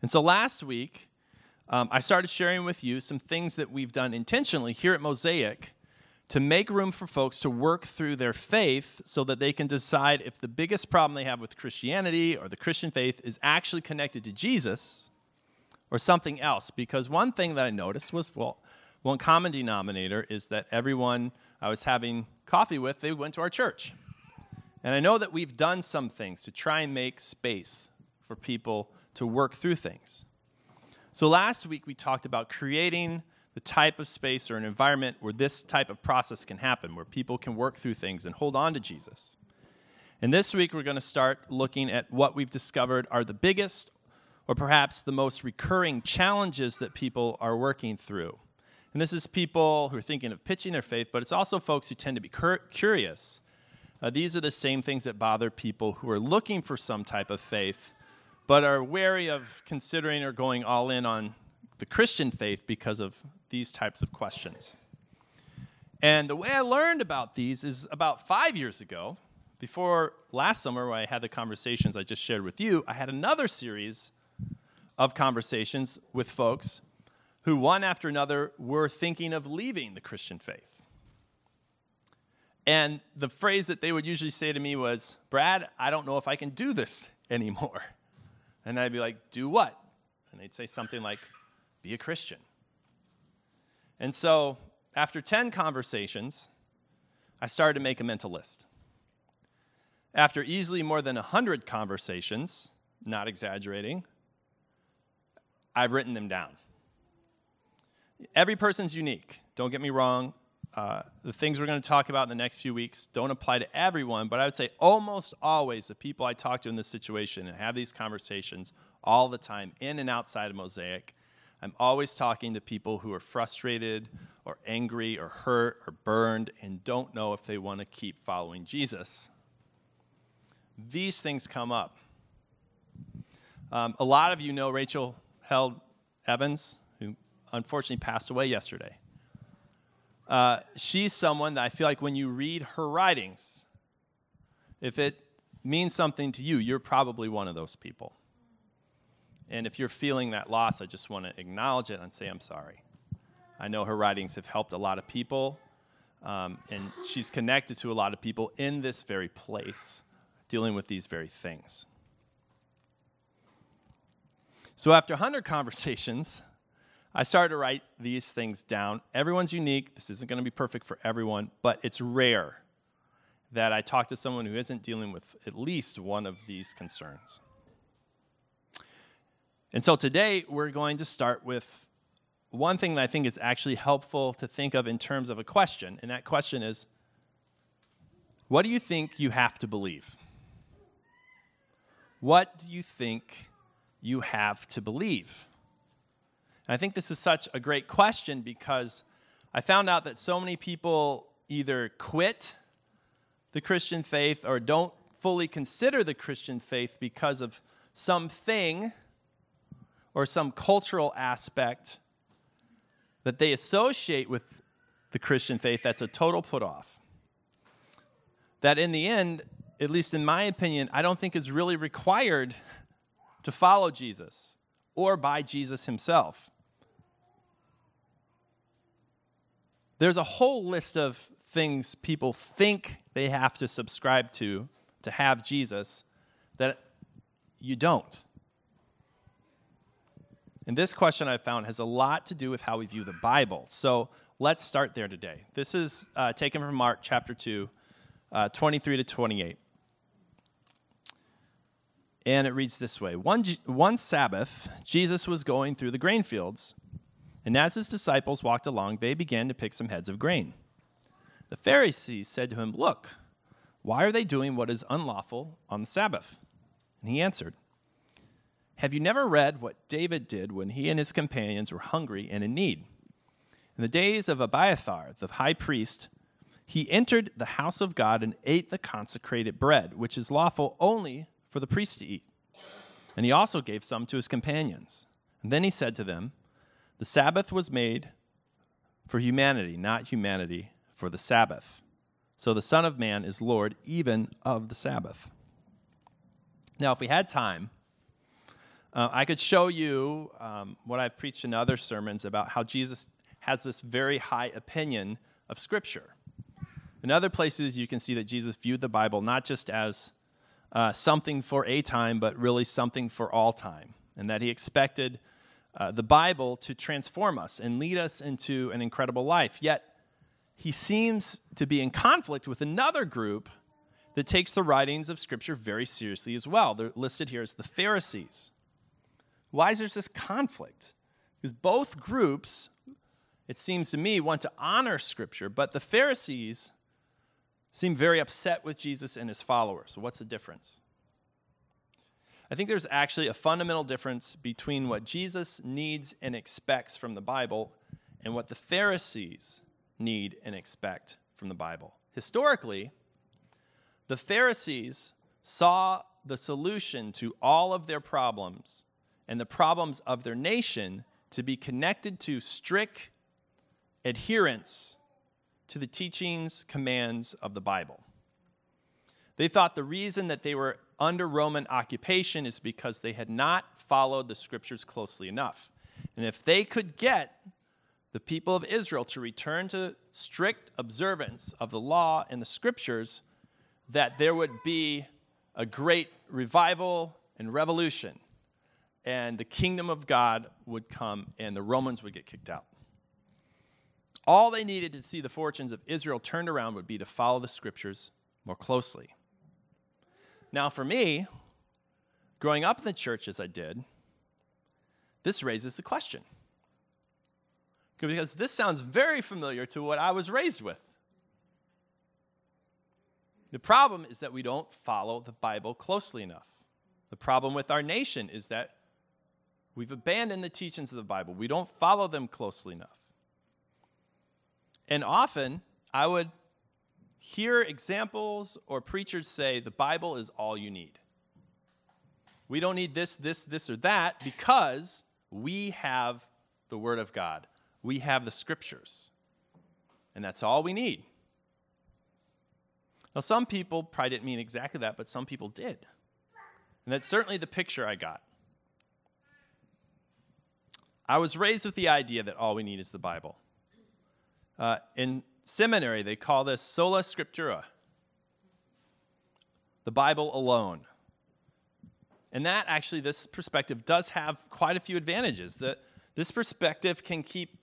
And so last week, um, I started sharing with you some things that we've done intentionally here at Mosaic to make room for folks to work through their faith so that they can decide if the biggest problem they have with Christianity or the Christian faith is actually connected to Jesus or something else. Because one thing that I noticed was, well, one common denominator is that everyone I was having coffee with, they went to our church. And I know that we've done some things to try and make space for people to work through things. So last week we talked about creating the type of space or an environment where this type of process can happen, where people can work through things and hold on to Jesus. And this week, we're going to start looking at what we've discovered are the biggest or perhaps the most recurring challenges that people are working through. And this is people who are thinking of pitching their faith, but it's also folks who tend to be cur- curious. Uh, these are the same things that bother people who are looking for some type of faith, but are wary of considering or going all in on the Christian faith because of these types of questions. And the way I learned about these is about five years ago, before last summer, when I had the conversations I just shared with you, I had another series of conversations with folks who, one after another, were thinking of leaving the Christian faith. And the phrase that they would usually say to me was, Brad, I don't know if I can do this anymore. And I'd be like, Do what? And they'd say something like, Be a Christian. And so, after 10 conversations, I started to make a mental list. After easily more than 100 conversations, not exaggerating, I've written them down. Every person's unique. Don't get me wrong. Uh, the things we're going to talk about in the next few weeks don't apply to everyone, but I would say almost always the people I talk to in this situation and have these conversations all the time, in and outside of Mosaic, I'm always talking to people who are frustrated or angry or hurt or burned and don't know if they want to keep following Jesus. These things come up. Um, a lot of you know Rachel Held Evans, who unfortunately passed away yesterday. Uh, she's someone that I feel like when you read her writings, if it means something to you, you're probably one of those people. And if you're feeling that loss, I just want to acknowledge it and say, I'm sorry. I know her writings have helped a lot of people, um, and she's connected to a lot of people in this very place, dealing with these very things. So after 100 conversations, I started to write these things down. Everyone's unique. This isn't going to be perfect for everyone, but it's rare that I talk to someone who isn't dealing with at least one of these concerns. And so today we're going to start with one thing that I think is actually helpful to think of in terms of a question, and that question is what do you think you have to believe? What do you think you have to believe? And I think this is such a great question because I found out that so many people either quit the Christian faith or don't fully consider the Christian faith because of something or some cultural aspect that they associate with the Christian faith that's a total put off. That in the end, at least in my opinion, I don't think is really required to follow Jesus or by Jesus himself. There's a whole list of things people think they have to subscribe to to have Jesus that you don't. And this question I found has a lot to do with how we view the Bible. So let's start there today. This is uh, taken from Mark chapter 2, uh, 23 to 28. And it reads this way one, one Sabbath, Jesus was going through the grain fields, and as his disciples walked along, they began to pick some heads of grain. The Pharisees said to him, Look, why are they doing what is unlawful on the Sabbath? And he answered, have you never read what David did when he and his companions were hungry and in need? In the days of Abiathar, the high priest, he entered the house of God and ate the consecrated bread, which is lawful only for the priest to eat. And he also gave some to his companions. And then he said to them, The Sabbath was made for humanity, not humanity for the Sabbath. So the Son of Man is Lord even of the Sabbath. Now, if we had time, Uh, I could show you um, what I've preached in other sermons about how Jesus has this very high opinion of Scripture. In other places, you can see that Jesus viewed the Bible not just as uh, something for a time, but really something for all time, and that he expected uh, the Bible to transform us and lead us into an incredible life. Yet, he seems to be in conflict with another group that takes the writings of Scripture very seriously as well. They're listed here as the Pharisees. Why is there this conflict? Because both groups, it seems to me, want to honor Scripture, but the Pharisees seem very upset with Jesus and his followers. So, what's the difference? I think there's actually a fundamental difference between what Jesus needs and expects from the Bible and what the Pharisees need and expect from the Bible. Historically, the Pharisees saw the solution to all of their problems and the problems of their nation to be connected to strict adherence to the teachings, commands of the Bible. They thought the reason that they were under Roman occupation is because they had not followed the scriptures closely enough. And if they could get the people of Israel to return to strict observance of the law and the scriptures, that there would be a great revival and revolution, and the kingdom of God would come, and the Romans would get kicked out. All they needed to see the fortunes of Israel turned around would be to follow the scriptures more closely. Now, for me, growing up in the church as I did, this raises the question. Because this sounds very familiar to what I was raised with. The problem is that we don't follow the Bible closely enough. The problem with our nation is that we've abandoned the teachings of the Bible, we don't follow them closely enough. And often, I would hear examples or preachers say the Bible is all you need. We don't need this, this, this, or that because we have the Word of God. We have the Scriptures. And that's all we need. Now, some people probably didn't mean exactly that, but some people did. And that's certainly the picture I got. I was raised with the idea that all we need is the Bible. Uh, seminary, they call this sola scriptura, the Bible alone. And that actually, this perspective does have quite a few advantages. That this perspective can keep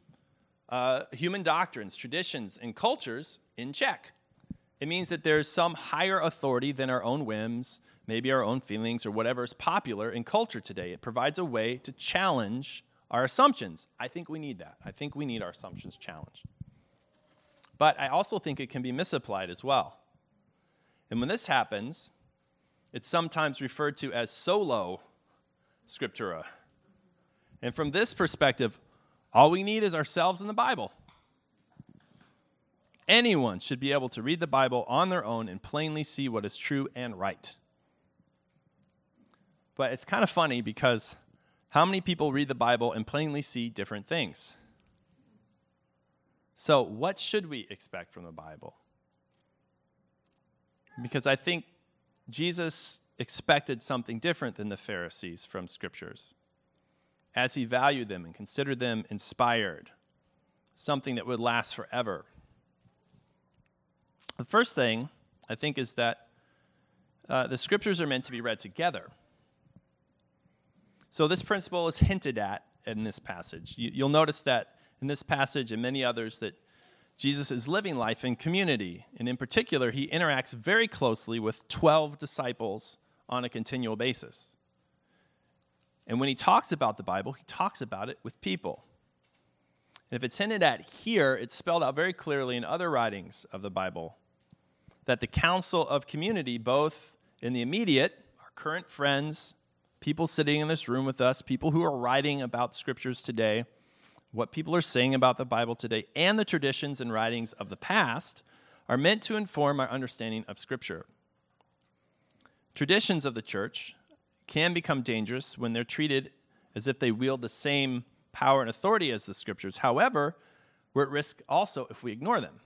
uh, human doctrines, traditions, and cultures in check. It means that there's some higher authority than our own whims, maybe our own feelings, or whatever is popular in culture today. It provides a way to challenge our assumptions. I think we need that. I think we need our assumptions challenged. But I also think it can be misapplied as well. And when this happens, it's sometimes referred to as solo scriptura. And from this perspective, all we need is ourselves and the Bible. Anyone should be able to read the Bible on their own and plainly see what is true and right. But it's kind of funny because how many people read the Bible and plainly see different things? So, what should we expect from the Bible? Because I think Jesus expected something different than the Pharisees from scriptures, as he valued them and considered them inspired, something that would last forever. The first thing I think is that uh, the scriptures are meant to be read together. So, this principle is hinted at in this passage. You, will notice that in this passage and many others that Jesus is living life in community. And in particular, he interacts very closely with 12 disciples on a continual basis. And when he talks about the Bible, he talks about it with people. And if it's hinted at here, it's spelled out very clearly in other writings of the Bible that the council of community, both in the immediate, our current friends, people sitting in this room with us, people who are writing about scriptures today, what people are saying about the Bible today and the traditions and writings of the past are meant to inform our understanding of Scripture. Traditions of the church can become dangerous when they're treated as if they wield the same power and authority as the Scriptures. However, we're at risk also if we ignore them.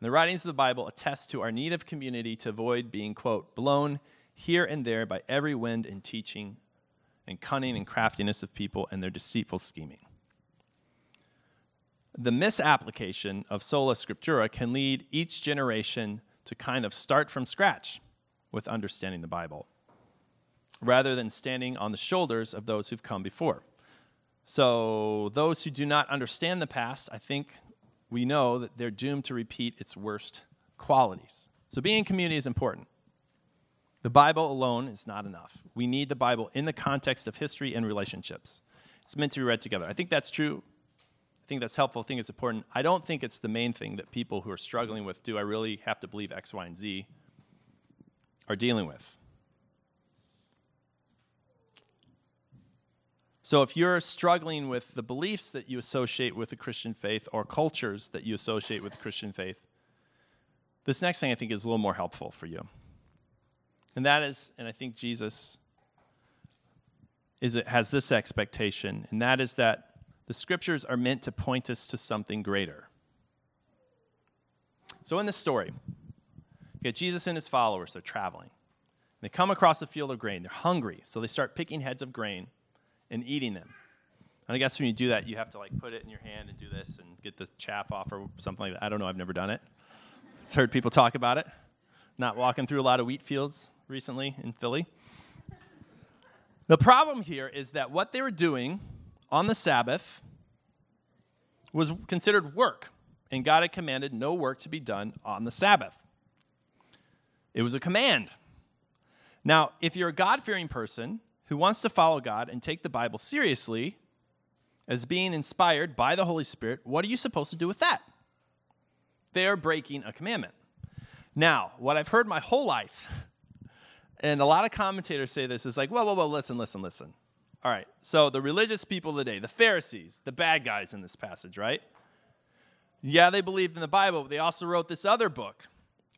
And the writings of the Bible attest to our need of community to avoid being, quote, blown here and there by every wind and teaching and cunning and craftiness of people and their deceitful scheming. The misapplication of sola scriptura can lead each generation to kind of start from scratch with understanding the Bible, rather than standing on the shoulders of those who've come before. So, those who do not understand the past, I think we know that they're doomed to repeat its worst qualities. So, being in community is important. The Bible alone is not enough. We need the Bible in the context of history and relationships. It's meant to be read together. I think that's true. I think that's helpful. I think it's important. I don't think it's the main thing that people who are struggling with do I really have to believe X, Y, and Z are dealing with. So if you're struggling with the beliefs that you associate with the Christian faith or cultures that you associate with the Christian faith, this next thing I think is a little more helpful for you. And that is, and I think Jesus is it has this expectation, and that is that the scriptures are meant to point us to something greater. So in this story, you get Jesus and his followers, they're traveling. They come across a field of grain. They're hungry, so they start picking heads of grain and eating them. And I guess when you do that, you have to like put it in your hand and do this and get the chaff off or something like that. I don't know. I've never done it. I've heard people talk about it. Not walking through a lot of wheat fields recently in Philly. The problem here is that what they were doing on the Sabbath was considered work, and God had commanded no work to be done on the Sabbath. It was a command. Now, if you're a God fearing person who wants to follow God and take the Bible seriously as being inspired by the Holy Spirit, what are you supposed to do with that? They are breaking a commandment. Now, what I've heard my whole life and a lot of commentators say this is like, whoa, whoa, whoa, listen, listen, listen. All right, so the religious people of the day, the Pharisees, the bad guys in this passage, right? Yeah, they believed in the Bible, but they also wrote this other book.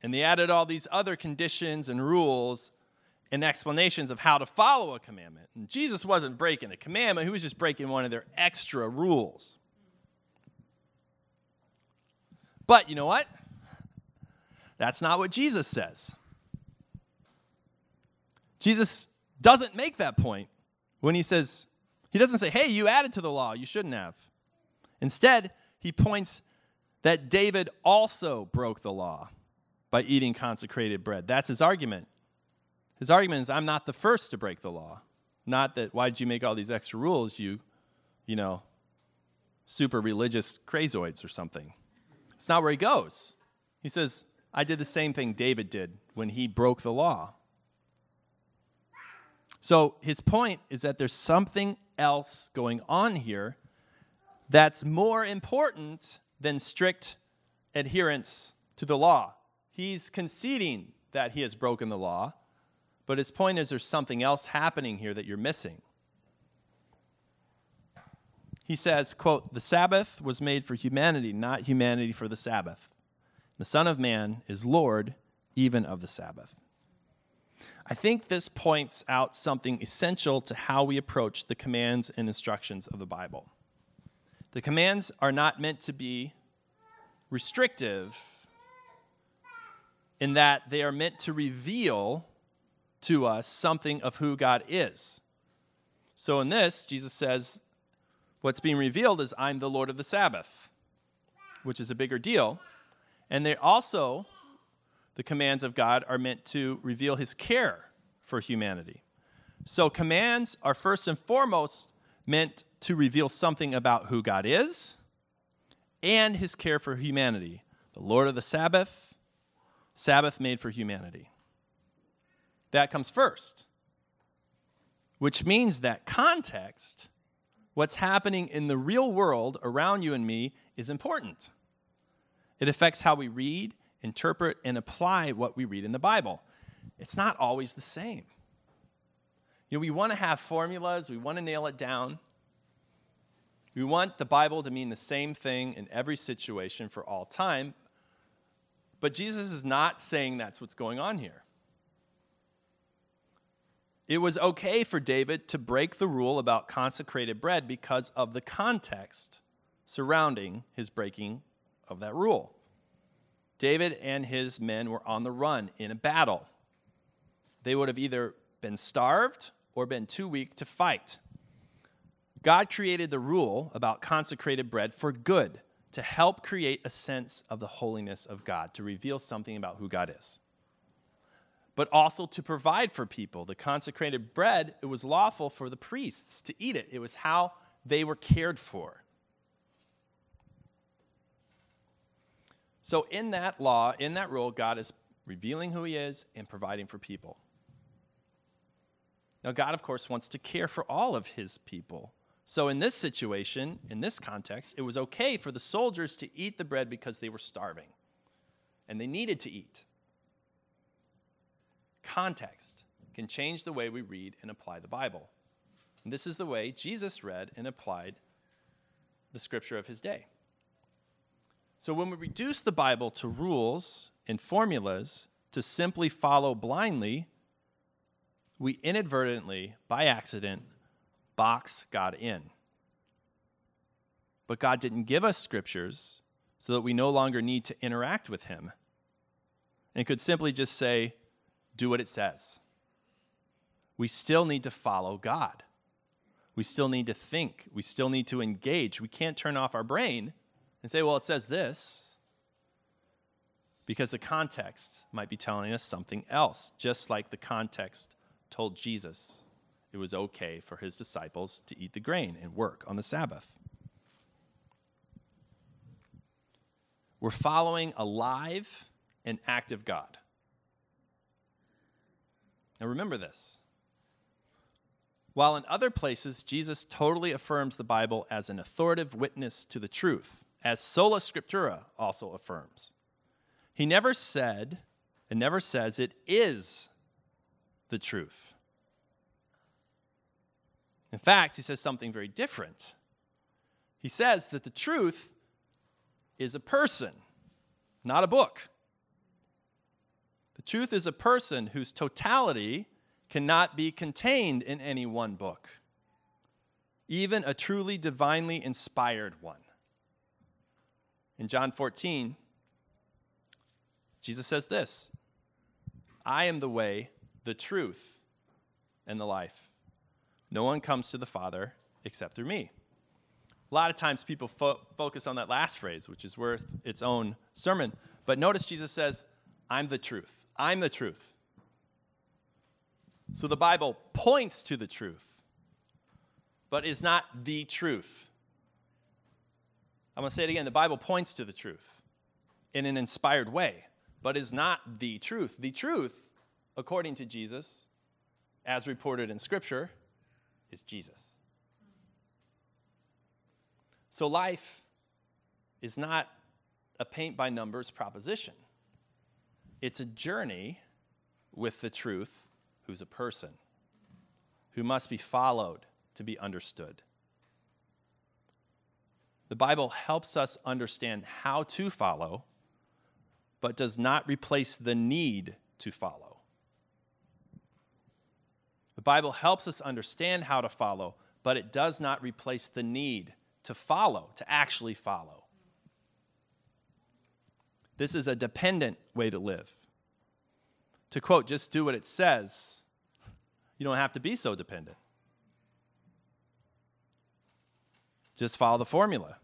And they added all these other conditions and rules and explanations of how to follow a commandment. And Jesus wasn't breaking a commandment, he was just breaking one of their extra rules. But you know what? That's not what Jesus says. Jesus doesn't make that point when he says, he doesn't say, hey, you added to the law, you shouldn't have. Instead, he points that David also broke the law by eating consecrated bread. That's his argument. His argument is, I'm not the first to break the law. Not that, why did you make all these extra rules, you, you know, super religious crazoids or something. It's not where he goes. He says, I did the same thing David did when he broke the law. So his point is that there's something else going on here that's more important than strict adherence to the law. He's conceding that he has broken the law, but his point is there's something else happening here that you're missing. He says, quote, "The Sabbath was made for humanity, not humanity for the Sabbath. The Son of Man is Lord even of the Sabbath." I think this points out something essential to how we approach the commands and instructions of the Bible. The commands are not meant to be restrictive in that they are meant to reveal to us something of who God is. So in this, Jesus says, What's being revealed is I'm the Lord of the Sabbath, which is a bigger deal. And they also the commands of God are meant to reveal his care for humanity. So, commands are first and foremost meant to reveal something about who God is and his care for humanity. The Lord of the Sabbath, Sabbath made for humanity. That comes first, which means that context, what's happening in the real world around you and me, is important. It affects how we read interpret, and apply what we read in the Bible. It's not always the same. You know, we want to have formulas, we want to nail it down. We want the Bible to mean the same thing in every situation for all time. But Jesus is not saying that's what's going on here. It was okay for David to break the rule about consecrated bread because of the context surrounding his breaking of that rule. David and his men were on the run in a battle. They would have either been starved or been too weak to fight. God created the rule about consecrated bread for good, to help create a sense of the holiness of God, to reveal something about who God is. But also to provide for people. The consecrated bread, it was lawful for the priests to eat it, it was how they were cared for. So, in that law, in that rule, God is revealing who He is and providing for people. Now, God, of course, wants to care for all of His people. So, in this situation, in this context, it was okay for the soldiers to eat the bread because they were starving and they needed to eat. Context can change the way we read and apply the Bible. And this is the way Jesus read and applied the scripture of his day. So when we reduce the Bible to rules and formulas to simply follow blindly, we inadvertently, by accident, box God in. But God didn't give us scriptures so that we no longer need to interact with Him and could simply just say, do what it says. We still need to follow God. We still need to think. We still need to engage. We can't turn off our brain and say, well, it says this, because the context might be telling us something else, just like the context told Jesus it was okay for his disciples to eat the grain and work on the Sabbath. We're following a live and active God. Now remember this. While in other places, Jesus totally affirms the Bible as an authoritative witness to the truth, as sola scriptura also affirms. He never said and never says it is the truth. In fact, he says something very different. He says that the truth is a person, not a book. The truth is a person whose totality cannot be contained in any one book, even a truly divinely inspired one. In John 14, Jesus says this I am the way, the truth, and the life. No one comes to the Father except through me. A lot of times people fo- focus on that last phrase, which is worth its own sermon. But notice Jesus says, I'm the truth. I'm the truth. So the Bible points to the truth, but is not the truth. I'm going to say it again. The Bible points to the truth in an inspired way, but is not the truth. The truth, according to Jesus, as reported in Scripture, is Jesus. So life is not a paint by numbers proposition, it's a journey with the truth, who's a person, who must be followed to be understood. The Bible helps us understand how to follow, but does not replace the need to follow. The Bible helps us understand how to follow, but it does not replace the need to follow, to actually follow. This is a dependent way to live. To quote, just do what it says, you don't have to be so dependent. Just follow the formula.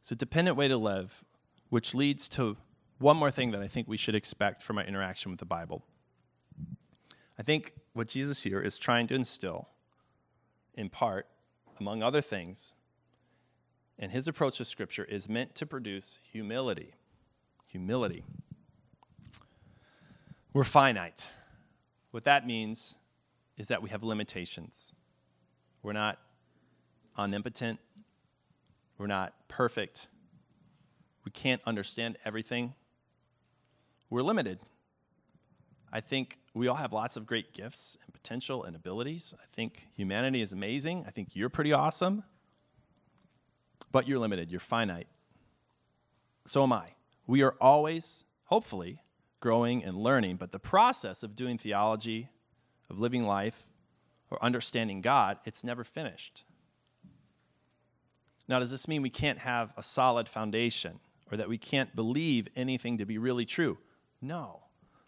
It's a dependent way to live, which leads to one more thing that I think we should expect from our interaction with the Bible. I think what Jesus here is trying to instill, in part, among other things, and his approach to Scripture is meant to produce humility. Humility. We're finite. What that means is that we have limitations. We're not omnipotent. We're not perfect. We can't understand everything. We're limited. I think we all have lots of great gifts and potential and abilities. I think humanity is amazing. I think you're pretty awesome. But you're limited, you're finite. So am I. We are always, hopefully, growing and learning, but the process of doing theology, of living life, or understanding God, it's never finished. Now, does this mean we can't have a solid foundation or that we can't believe anything to be really true? No.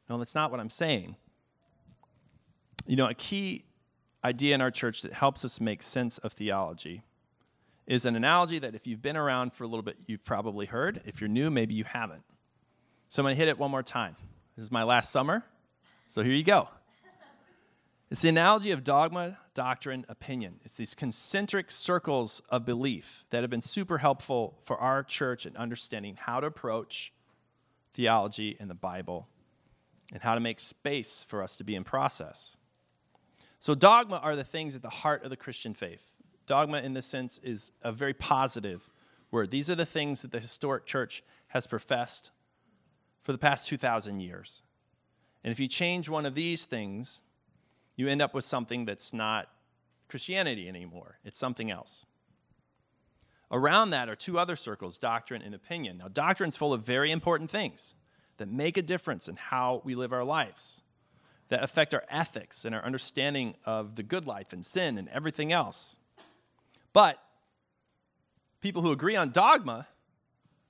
No, that's not what I'm saying. You know, a key idea in our church that helps us make sense of theology is an analogy that if you've been around for a little bit, you've probably heard. If you're new, maybe you haven't. So I'm going to hit it one more time. This is my last summer, so here you go. It's the analogy of dogma, doctrine, opinion. It's these concentric circles of belief that have been super helpful for our church in understanding how to approach theology and the Bible and how to make space for us to be in process. So, dogma are the things at the heart of the Christian faith. Dogma, in this sense, is a very positive word. These are the things that the historic church has professed for the past 2,000 years. And if you change one of these things, you end up with something that's not Christianity anymore, it's something else. Around that are two other circles doctrine and opinion. Now, doctrine's full of very important things that make a difference in how we live our lives, that affect our ethics and our understanding of the good life and sin and everything else. But people who agree on dogma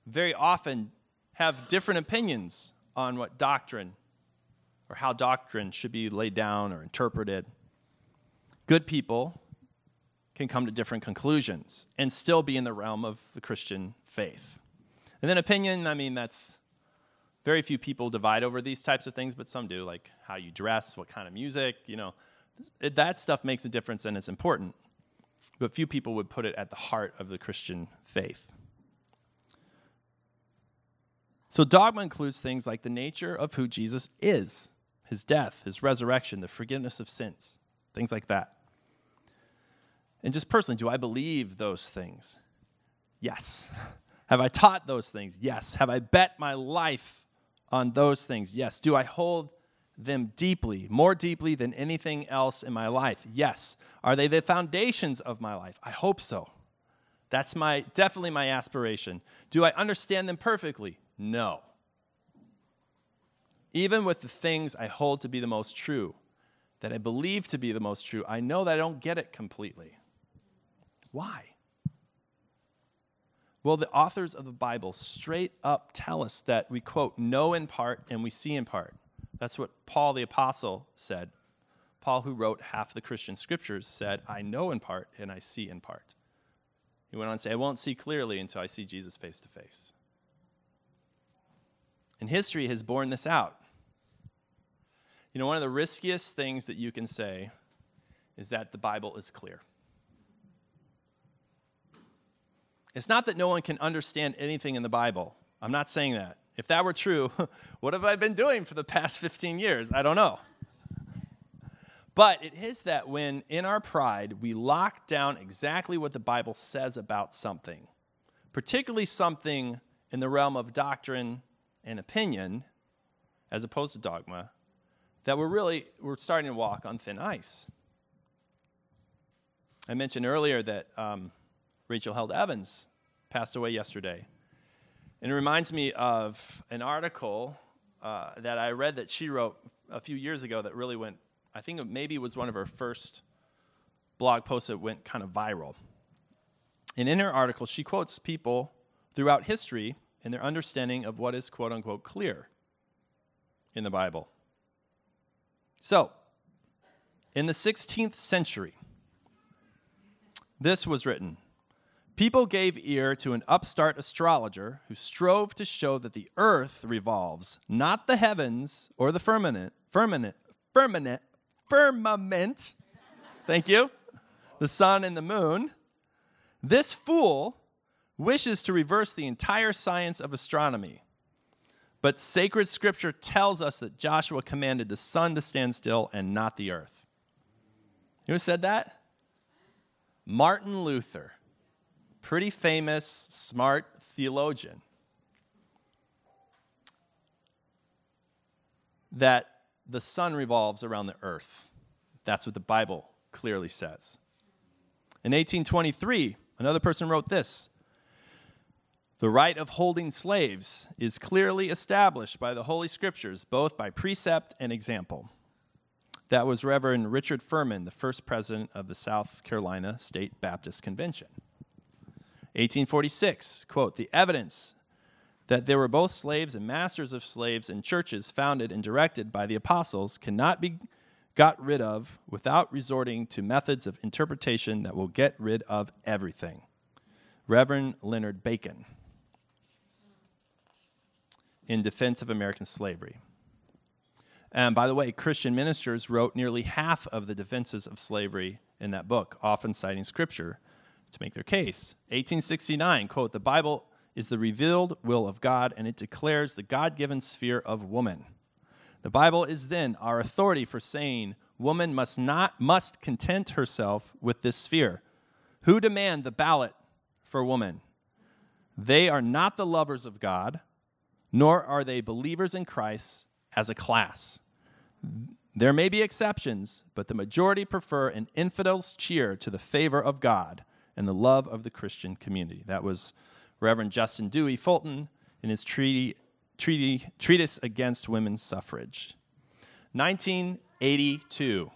very often have different opinions on what doctrine or how doctrine should be laid down or interpreted. Good people can come to different conclusions and still be in the realm of the Christian faith. And then opinion, I mean, that's very few people divide over these types of things, but some do, like how you dress, what kind of music, you know. That stuff makes a difference and it's important. But few people would put it at the heart of the Christian faith. So, dogma includes things like the nature of who Jesus is, his death, his resurrection, the forgiveness of sins, things like that. And just personally, do I believe those things? Yes. Have I taught those things? Yes. Have I bet my life on those things? Yes. Do I hold them deeply, more deeply than anything else in my life? Yes. Are they the foundations of my life? I hope so. That's my definitely my aspiration. Do I understand them perfectly? No. Even with the things I hold to be the most true, that I believe to be the most true, I know that I don't get it completely. Why? Well, the authors of the Bible straight up tell us that we, quote, know in part and we see in part. That's what Paul the Apostle said. Paul, who wrote half the Christian scriptures, said, I know in part and I see in part. He went on to say, I won't see clearly until I see Jesus face to face. And history has borne this out. You know, one of the riskiest things that you can say is that the Bible is clear. It's not that no one can understand anything in the Bible. I'm not saying that. If that were true, what have I been doing for the past 15 years? I don't know. But it is that when in our pride we lock down exactly what the Bible says about something, particularly something in the realm of doctrine and opinion, as opposed to dogma, that we're really we're starting to walk on thin ice. I mentioned earlier that um, Rachel Held Evans passed away yesterday. And it reminds me of an article uh, that I read that she wrote a few years ago that really went, I think maybe it was one of her first blog posts that went kind of viral. And in her article, she quotes people throughout history in their understanding of what is quote unquote clear in the Bible. So, in the 16th century, this was written People gave ear to an upstart astrologer who strove to show that the earth revolves, not the heavens or the firmament, firmament, firmament, firmament. Thank you. The sun and the moon. This fool wishes to reverse the entire science of astronomy. But sacred scripture tells us that Joshua commanded the sun to stand still and not the earth. Who said that? Martin Luther pretty famous, smart theologian that the sun revolves around the earth. That's what the Bible clearly says. In 1823, another person wrote this The right of holding slaves is clearly established by the Holy Scriptures, both by precept and example. That was Reverend Richard Furman, the first president of the South Carolina State Baptist Convention. 1846, quote, the evidence that there were both slaves and masters of slaves in churches founded and directed by the apostles cannot be got rid of without resorting to methods of interpretation that will get rid of everything. Reverend Leonard Bacon, in defense of American slavery. And by the way, Christian ministers wrote nearly half of the defenses of slavery in that book, often citing scripture to make their case. 1869, quote, the Bible is the revealed will of God, and it declares the God given sphere of woman. The Bible is then our authority for saying woman must not must content herself with this sphere. Who demand the ballot for woman? They are not the lovers of God, nor are they believers in Christ as a class. There may be exceptions, but the majority prefer an infidel's cheer to the favor of God and the love of the Christian community. That was Reverend Justin Dewey Fulton in his treaty, treaty, treatise against women's suffrage. 1982.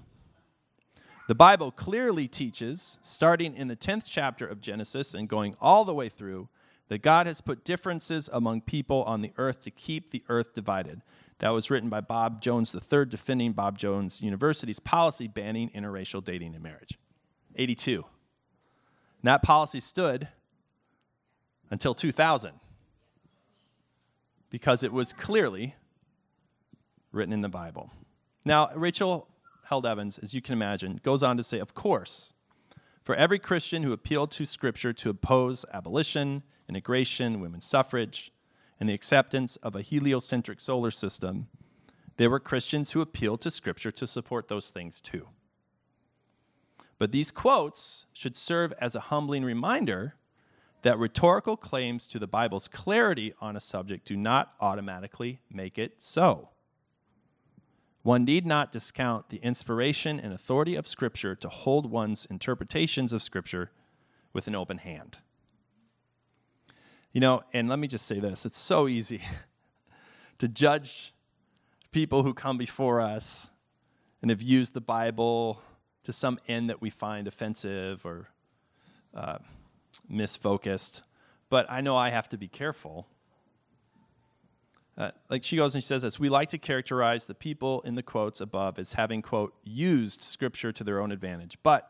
The Bible clearly teaches, starting in the 10th chapter of Genesis and going all the way through, that God has put differences among people on the earth to keep the earth divided. That was written by Bob Jones III, defending Bob Jones University's policy banning interracial dating and marriage. 82. And that policy stood until 2000 because it was clearly written in the Bible. Now, Rachel Held Evans, as you can imagine, goes on to say, of course, for every Christian who appealed to Scripture to oppose abolition, integration, women's suffrage, and the acceptance of a heliocentric solar system, there were Christians who appealed to Scripture to support those things too. But these quotes should serve as a humbling reminder that rhetorical claims to the Bible's clarity on a subject do not automatically make it so. One need not discount the inspiration and authority of Scripture to hold one's interpretations of Scripture with an open hand. You know, and let me just say this it's so easy to judge people who come before us and have used the Bible to some end that we find offensive or uh, misfocused. But I know I have to be careful. Uh, like she goes and she says this we like to characterize the people in the quotes above as having, quote, used scripture to their own advantage. But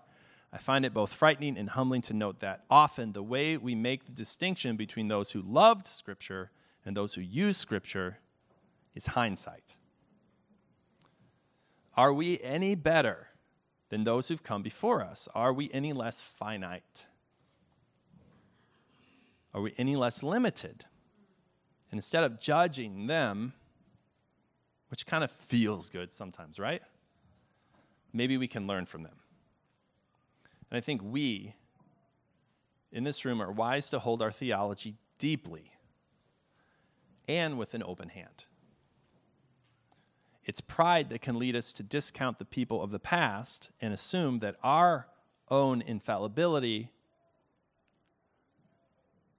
I find it both frightening and humbling to note that often the way we make the distinction between those who loved scripture and those who use scripture is hindsight. Are we any better than those who've come before us? Are we any less finite? Are we any less limited? And instead of judging them, which kind of feels good sometimes, right? Maybe we can learn from them. And I think we in this room are wise to hold our theology deeply and with an open hand. It's pride that can lead us to discount the people of the past and assume that our own infallibility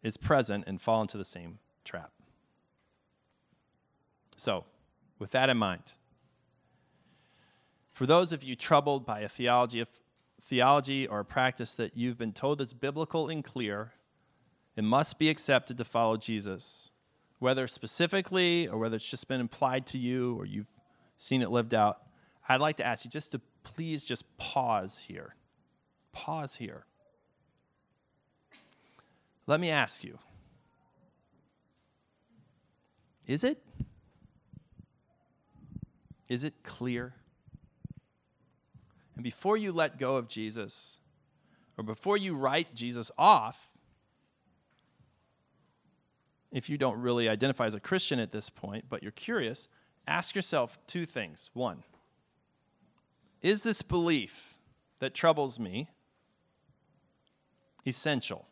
is present and fall into the same trap. So, with that in mind, for those of you troubled by a theology theology or a practice that you've been told is biblical and clear, it must be accepted to follow Jesus, whether specifically or whether it's just been implied to you or you've seen it lived out. I'd like to ask you just to please just pause here. Pause here. Let me ask you is it? Is it clear? And before you let go of Jesus, or before you write Jesus off, if you don't really identify as a Christian at this point, but you're curious, ask yourself two things. One, is this belief that troubles me essential?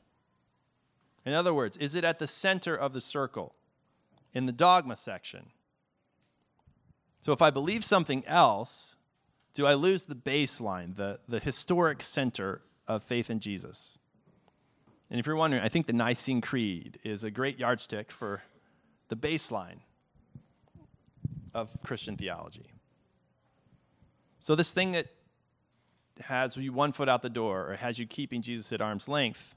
In other words, is it at the center of the circle in the dogma section? So if I believe something else, do I lose the baseline, the, the historic center of faith in Jesus? And if you're wondering, I think the Nicene Creed is a great yardstick for the baseline of Christian theology. So, this thing that has you one foot out the door or has you keeping Jesus at arm's length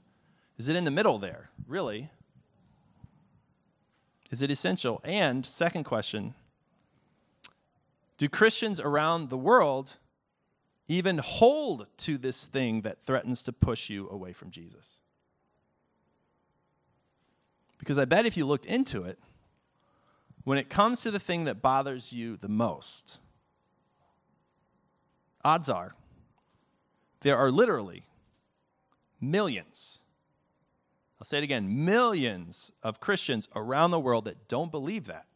is it in the middle there, really? Is it essential? And, second question, do Christians around the world even hold to this thing that threatens to push you away from Jesus? Because I bet if you looked into it, when it comes to the thing that bothers you the most, odds are there are literally millions, I'll say it again, millions of Christians around the world that don't believe that.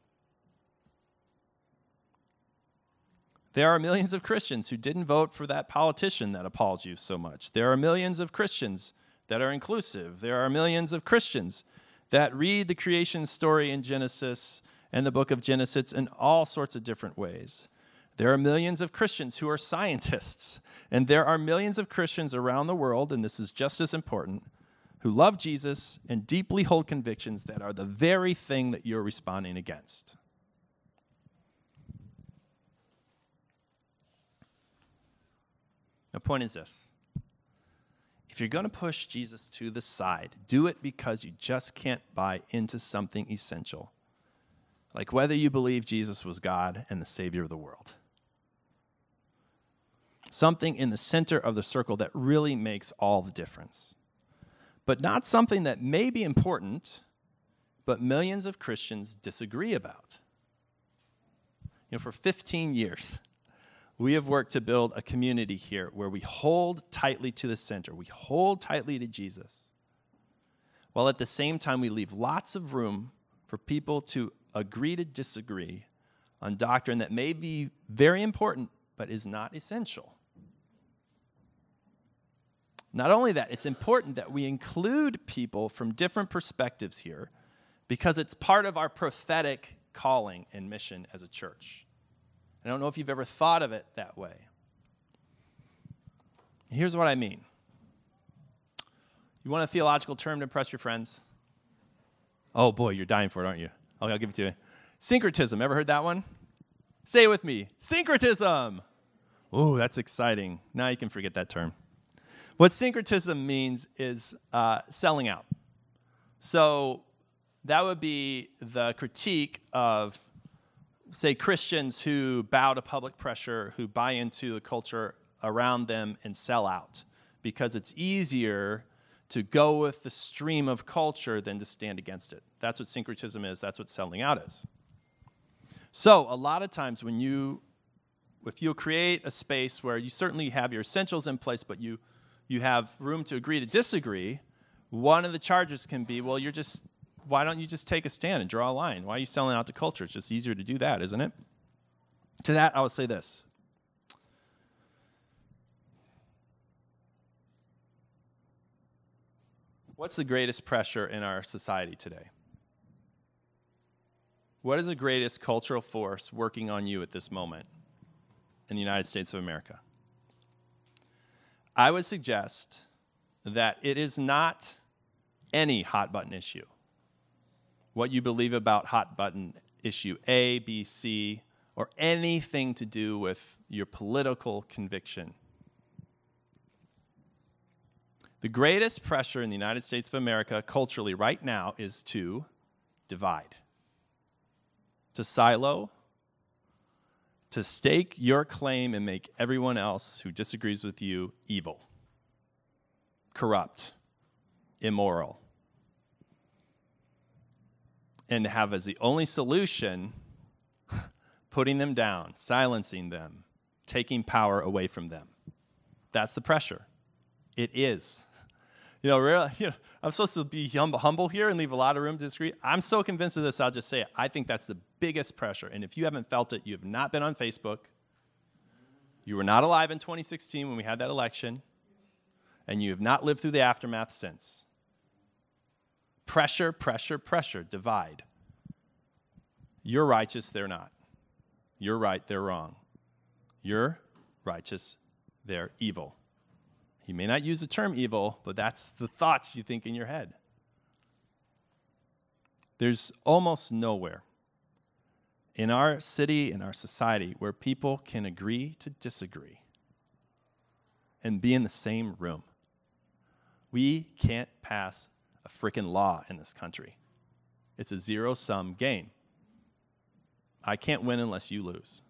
There are millions of Christians who didn't vote for that politician that appalls you so much. There are millions of Christians that are inclusive. There are millions of Christians that read the creation story in Genesis and the book of Genesis in all sorts of different ways. There are millions of Christians who are scientists, and there are millions of Christians around the world, and this is just as important, who love Jesus and deeply hold convictions that are the very thing that you're responding against. The point is this if you're going to push Jesus to the side, do it because you just can't buy into something essential, like whether you believe Jesus was God and the Savior of the world. Something in the center of the circle that really makes all the difference. But not something that may be important, but millions of Christians disagree about. You know, for 15 years, we have worked to build a community here where we hold tightly to the center, we hold tightly to Jesus, while at the same time we leave lots of room for people to agree to disagree on doctrine that may be very important but is not essential. Not only that, it's important that we include people from different perspectives here because it's part of our prophetic calling and mission as a church. I don't know if you've ever thought of it that way. Here's what I mean. You want a theological term to impress your friends? Oh boy, you're dying for it, aren't you? Okay, I'll give it to you. Syncretism. Ever heard that one? Say it with me. Syncretism. Oh, that's exciting. Now you can forget that term. What syncretism means is uh, selling out. So that would be the critique of say, Christians who bow to public pressure, who buy into the culture around them and sell out because it's easier to go with the stream of culture than to stand against it. That's what syncretism is, that's what selling out is. So, a lot of times when you if you create a space where you certainly have your essentials in place but you you have room to agree to disagree, one of the charges can be, well, you're just why don't you just take a stand and draw a line? Why are you selling out the culture? It's just easier to do that, isn't it? To that, I would say this. What's the greatest pressure in our society today? What is the greatest cultural force working on you at this moment in the United States of America? I would suggest that it is not any hot button issue what you believe about hot button issue A, B, C, or anything to do with your political conviction. The greatest pressure in the United States of America culturally right now is to divide, to silo, to stake your claim and make everyone else who disagrees with you evil, corrupt, immoral and have as the only solution putting them down, silencing them, taking power away from them. That's the pressure. It is. You know, really, you know, I'm supposed to be humble here and leave a lot of room to disagree. I'm so convinced of this, I'll just say it. I think that's the biggest pressure. And if you haven't felt it, you have not been on Facebook. You were not alive in 2016 when we had that election. And you have not lived through the aftermath since. Pressure, pressure, pressure, divide. You're righteous, they're not. You're right, they're wrong. You're righteous, they're evil. He may not use the term evil, but that's the thoughts you think in your head. There's almost nowhere in our city, in our society, where people can agree to disagree and be in the same room. We can't pass a freaking law in this country. It's a zero sum game. I can't win unless you lose.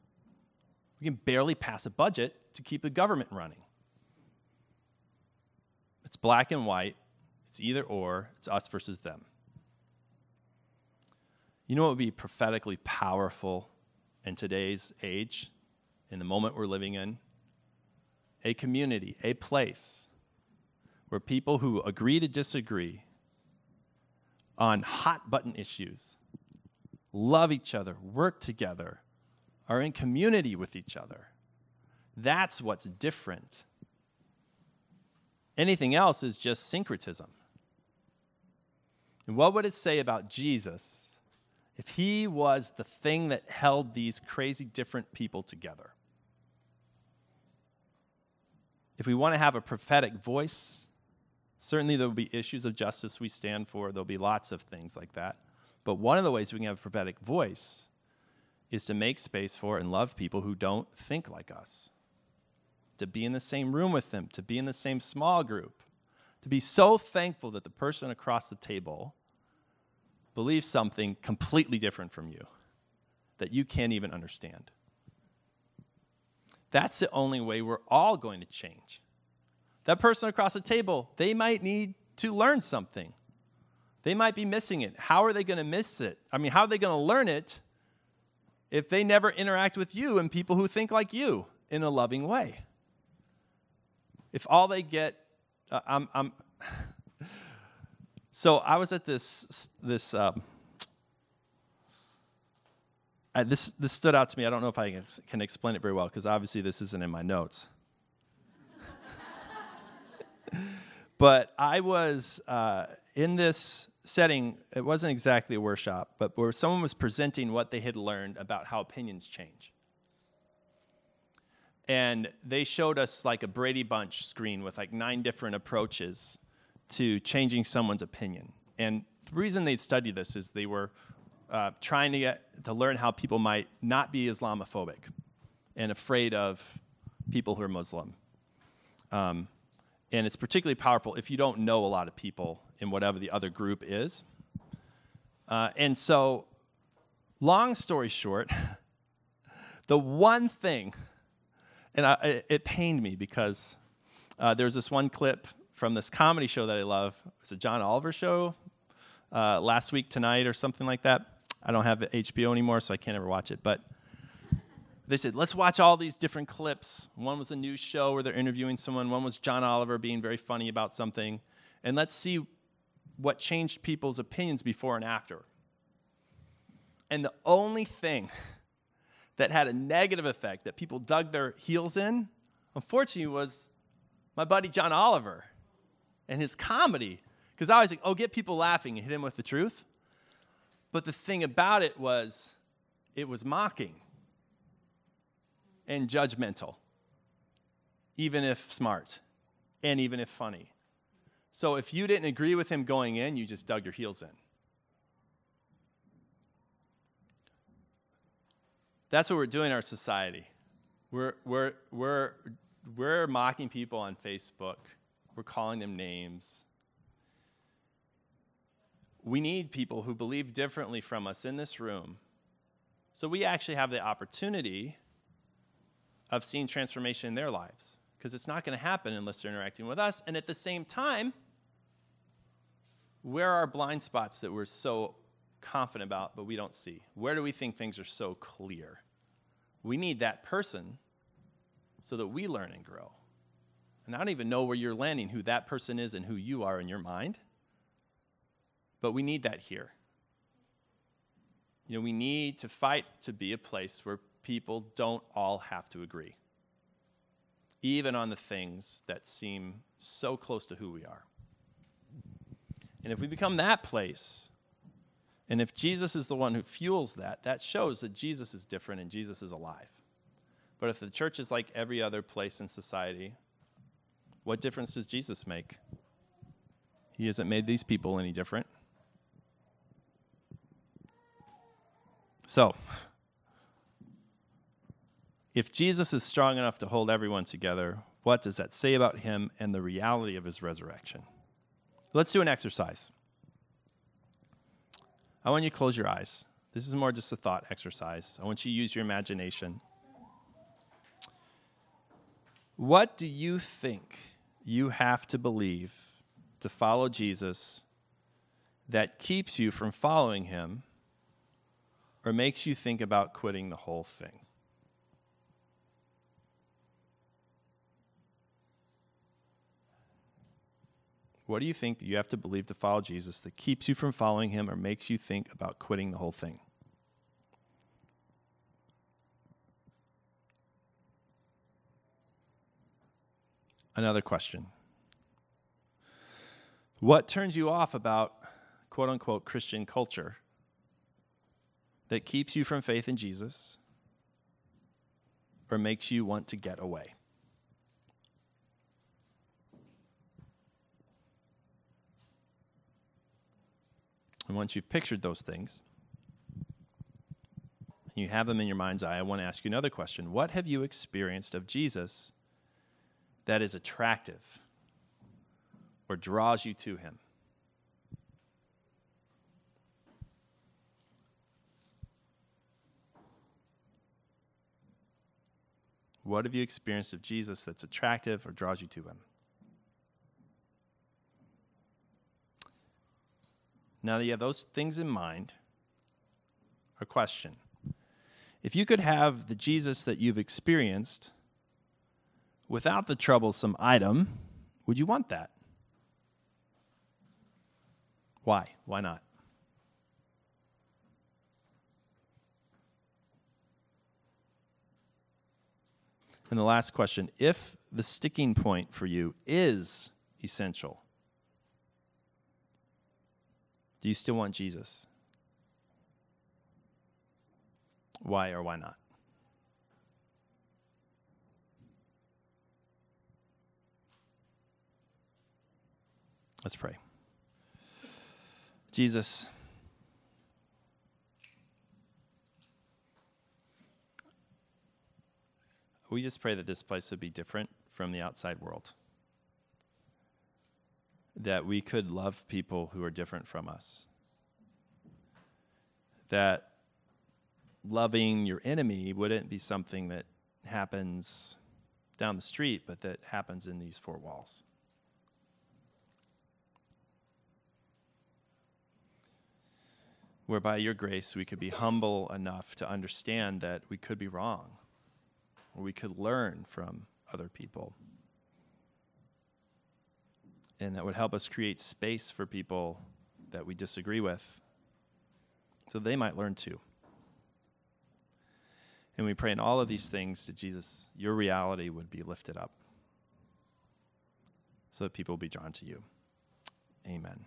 We can barely pass a budget to keep the government running. It's black and white, it's either or, it's us versus them. You know what would be prophetically powerful in today's age, in the moment we're living in? A community, a place where people who agree to disagree on hot button issues love each other, work together, are in community with each other. That's what's different. Anything else is just syncretism. And what would it say about Jesus if he was the thing that held these crazy different people together? If we want to have a prophetic voice, certainly there will be issues of justice we stand for. There'll be lots of things like that. But one of the ways we can have a prophetic voice is to make space for and love people who don't think like us, to be in the same room with them, to be in the same small group, to be so thankful that the person across the table believes something completely different from you that you can't even understand. That's the only way we're all going to change. That person across the table, they might need to learn something. They might be missing it. How are they going to miss it? I mean, how are they going to learn it if they never interact with you and people who think like you in a loving way? If all they get, uh, I'm, I'm so I was at this this um, I, this this stood out to me. I don't know if I can explain it very well because obviously this isn't in my notes. But I was uh, in this setting, it wasn't exactly a workshop, but where someone was presenting what they had learned about how opinions change. And they showed us like a Brady Bunch screen with like nine different approaches to changing someone's opinion. And the reason they'd study this is they were uh, trying to get to learn how people might not be Islamophobic and afraid of people who are Muslim. Um, and it's particularly powerful if you don't know a lot of people in whatever the other group is. Uh, and so, long story short, the one thing, and I, it pained me because uh, there's this one clip from this comedy show that I love. It's a John Oliver show, uh, last week tonight or something like that. I don't have HBO anymore, so I can't ever watch it. But they said, let's watch all these different clips. One was a news show where they're interviewing someone, one was John Oliver being very funny about something. And let's see what changed people's opinions before and after. And the only thing that had a negative effect that people dug their heels in, unfortunately, was my buddy John Oliver and his comedy. Because I was like, oh, get people laughing and hit him with the truth. But the thing about it was, it was mocking and judgmental, even if smart and even if funny. So if you didn't agree with him going in, you just dug your heels in. That's what we're doing in our society. We're, we're, we're, we're mocking people on Facebook, we're calling them names. We need people who believe differently from us in this room. So we actually have the opportunity of seeing transformation in their lives because it's not going to happen unless they're interacting with us. And at the same time, where are blind spots that we're so confident about but we don't see? Where do we think things are so clear? We need that person so that we learn and grow. And I don't even know where you're landing, who that person is and who you are in your mind. But we need that here. You know, we need to fight to be a place where people don't all have to agree, even on the things that seem so close to who we are. And if we become that place, and if Jesus is the one who fuels that, that shows that Jesus is different and Jesus is alive. But if the church is like every other place in society, what difference does Jesus make? He hasn't made these people any different. So, if Jesus is strong enough to hold everyone together, what does that say about him and the reality of his resurrection? Let's do an exercise. I want you to close your eyes. This is more just a thought exercise. I want you to use your imagination. What do you think you have to believe to follow Jesus that keeps you from following him or makes you think about quitting the whole thing? What do you think that you have to believe to follow Jesus that keeps you from following him or makes you think about quitting the whole thing? Another question. What turns you off about quote unquote Christian culture that keeps you from faith in Jesus or makes you want to get away? And once you've pictured those things, and you have them in your mind's eye, I want to ask you another question. What have you experienced of Jesus that is attractive or draws you to him? What have you experienced of Jesus that's attractive or draws you to him? Now that you have those things in mind, a question. If you could have the Jesus that you've experienced without the troublesome item, would you want that? Why? Why not? And the last question if the sticking point for you is essential, do you still want Jesus? Why or why not? Let's pray. Jesus, we just pray that this place would be different from the outside world that we could love people who are different from us. That loving your enemy wouldn't be something that happens down the street, but that happens in these four walls. Where by your grace we could be humble enough to understand that we could be wrong, or we could learn from other people and that would help us create space for people that we disagree with so they might learn too. And we pray in all of these things that Jesus, your reality would be lifted up so that people will be drawn to you. Amen.